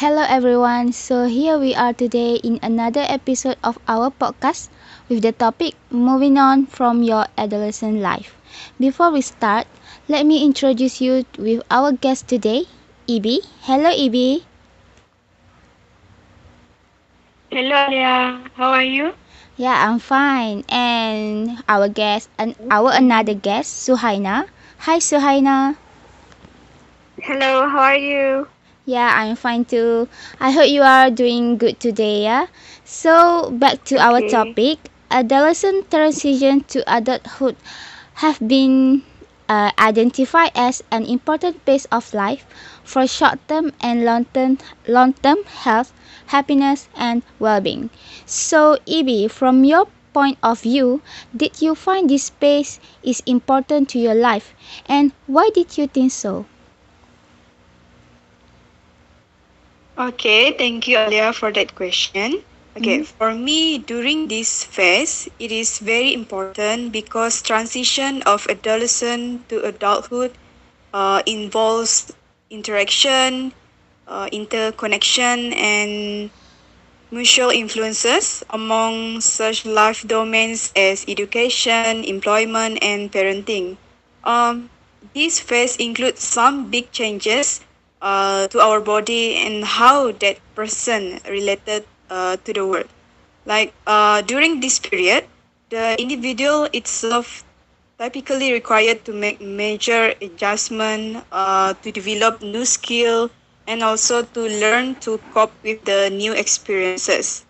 Hello everyone. So here we are today in another episode of our podcast with the topic moving on from your adolescent life. Before we start, let me introduce you with our guest today, Ibi. Hello Ibi. Hello, Alia. How are you? Yeah, I'm fine. And our guest and our another guest, Suhaina. Hi Suhaina. Hello, how are you? Yeah, I'm fine too. I hope you are doing good today, yeah? So, back to our Okay. topic. Adolescent transition to adulthood have been uh, identified as an important phase of life for short-term and long-term long-term health, happiness, and well-being. So, Ibi, from your point of view, did you find this phase is important to your life, and why did you think so? Okay, thank you, Alia, for that question. Okay, for me, during this phase, it is very important because transition of adolescent to adulthood uh, involves interaction, uh, interconnection, and mutual influences among such life domains as education, employment, and parenting. Um, this phase includes some big changes uh, to our body and how that person related uh, to the world. Like uh, during this period, the individual itself typically required to make major adjustment uh, to develop new skill and also to learn to cope with the new experiences.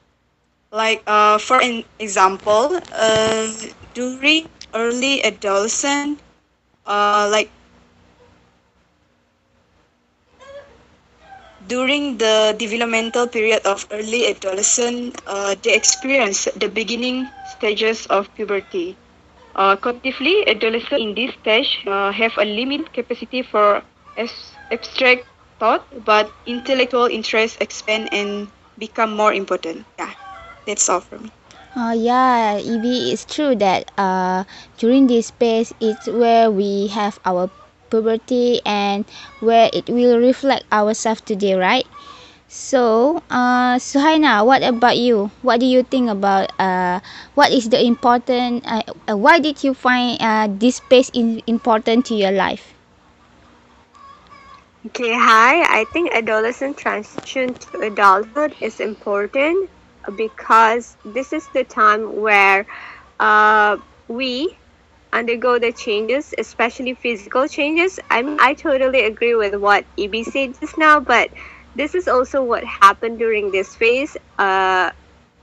Like uh, for an example, uh, during early adolescent, uh, like during the developmental period of early adolescence, uh, they experience the beginning stages of puberty. Uh, collectively, adolescents in this stage uh, have a limited capacity for abstract thought, but intellectual interests expand and become more important. Yeah, that's all for me. Oh yeah, Ibi it's true that uh during this phase it's where we have our puberty and where it will reflect ourselves today, right? So, uh, Suhaina, what about you? What do you think about uh, what is the important? Uh, uh, why did you find uh, this phase in, important to your life? Okay, hi. I think adolescent transition to adulthood is important because this is the time where uh, we undergo the changes, especially physical changes. I mean, I totally agree with what Ibi said just now, but this is also what happened during this phase. Uh,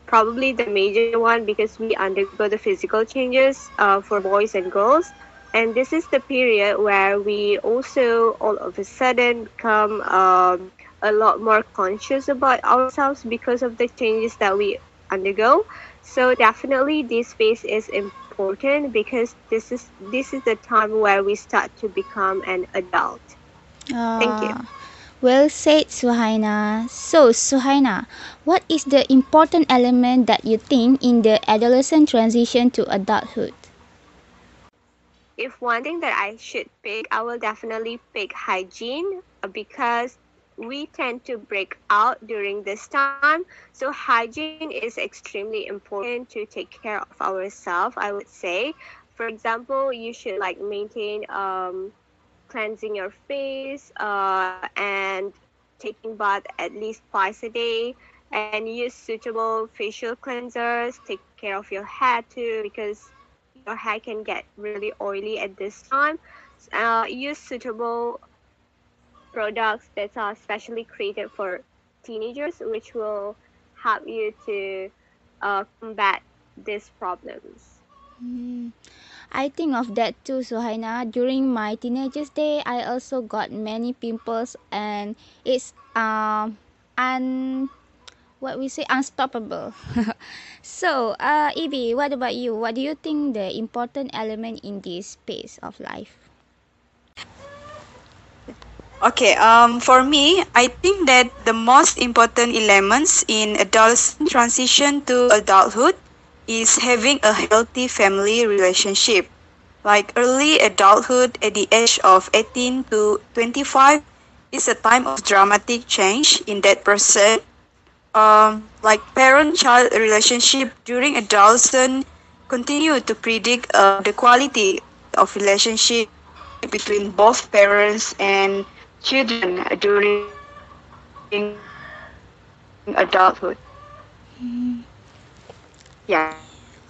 probably the major one because we undergo the physical changes uh, for boys and girls and this is the period where we also all of a sudden become um, a lot more conscious about ourselves because of the changes that we undergo so definitely this phase is important because this is this is the time where we start to become an adult Thank you. Ah, Well said, Suhaina. So, Suhaina, what is the important element that you think in the adolescent transition to adulthood? if one thing that I should pick, I will definitely pick hygiene uh, because we tend to break out during this time. So hygiene is extremely important to take care of ourselves, I would say. For example, you should like maintain um, cleansing your face uh, and taking bath at least twice a day and use suitable facial cleansers. Take care of your hair too because your hair can get really oily at this time. Uh, use suitable products that are specially created for teenagers, which will help you to uh, combat these problems. Hmm, I think of that too, Suhaina. During my teenagers day, I also got many pimples, and it's um un what we say unstoppable. so, uh, Ibi, what about you? What do you think the important element in this phase of life? Okay, um, for me, I think that the most important elements in adolescent transition to adulthood is having a healthy family relationship. Like early adulthood at the age of 18 to 25 is a time of dramatic change in that person. Um, like parent-child relationship during adolescence continue to predict uh, the quality of relationship between both parents and children during adulthood. Yeah.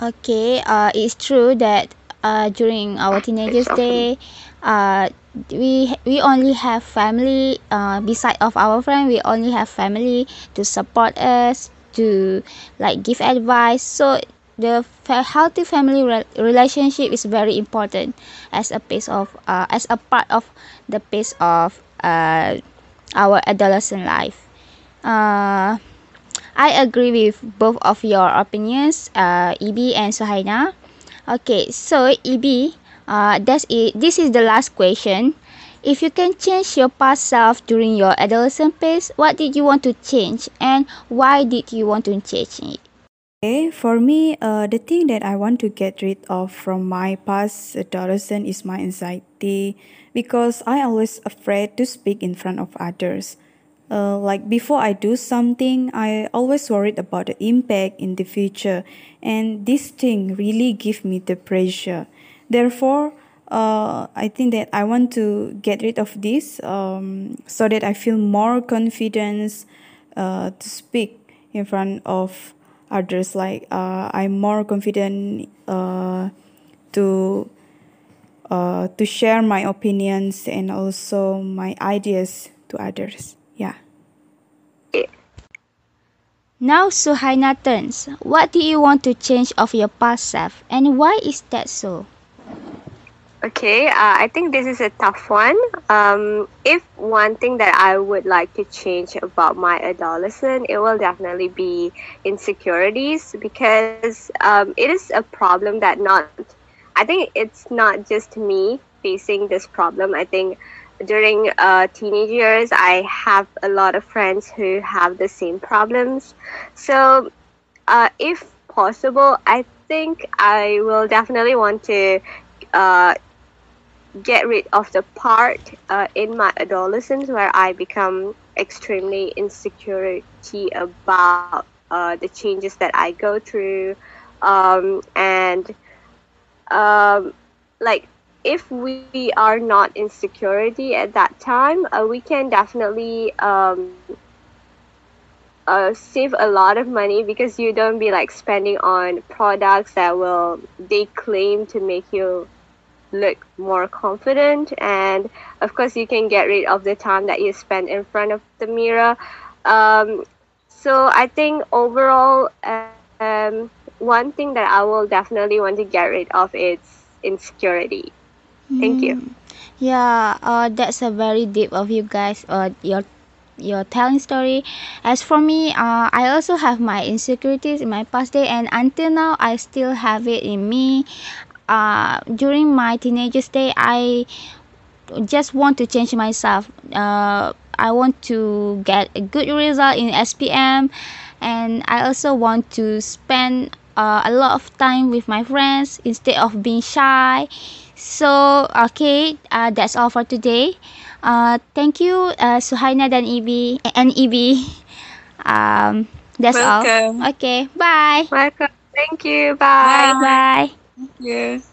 Okay, uh, it's true that uh, during our teenagers day, uh, we we only have family. Uh, beside of our friend, we only have family to support us, to like give advice. So the healthy family re- relationship is very important as a piece of uh, as a part of the piece of uh, our adolescent life. Uh, I agree with both of your opinions, uh, Ibi and Suhaina. Okay, so Ibi, uh, that's it. This is the last question. If you can change your past self during your adolescent phase, what did you want to change and why did you want to change it? Okay, for me, uh, the thing that I want to get rid of from my past adolescent is my anxiety because I always afraid to speak in front of others. Uh, like before I do something, I always worried about the impact in the future, and this thing really give me the pressure. Therefore, uh, I think that I want to get rid of this um, so that I feel more confidence uh, to speak in front of others. Like uh, I'm more confident uh, to uh, to share my opinions and also my ideas to others. Yeah. Now Suhaina turns. What do you want to change of your past self and why is that so? Okay, uh, I think this is a tough one. Um, if one thing that I would like to change about my adolescent, it will definitely be insecurities because um, it is a problem that not, I think it's not just me facing this problem. I think during uh, teenage years, I have a lot of friends who have the same problems. So, uh, if possible, I think I will definitely want to uh, get rid of the part uh, in my adolescence where I become extremely insecurity about uh, the changes that I go through, um, and um, like if we are not in security at that time, uh, we can definitely um, uh, save a lot of money because you don't be like spending on products that will they claim to make you look more confident and of course you can get rid of the time that you spend in front of the mirror um, so i think overall um, one thing that i will definitely want to get rid of is insecurity thank you Mm, Yeah, uh, that's a very deep of you guys. Uh, your your telling story. As for me, uh, I also have my insecurities in my past day, and until now, I still have it in me. Uh, during my teenage day, I just want to change myself. Uh, I want to get a good result in SPM, and I also want to spend uh, a lot of time with my friends instead of being shy. So okay, uh, that's all for today. Uh, thank you, uh, Suhaina dan Ibi and Ibi. Um, that's Welcome. all. Okay, bye. welcome thank you bye Bye. Thank you.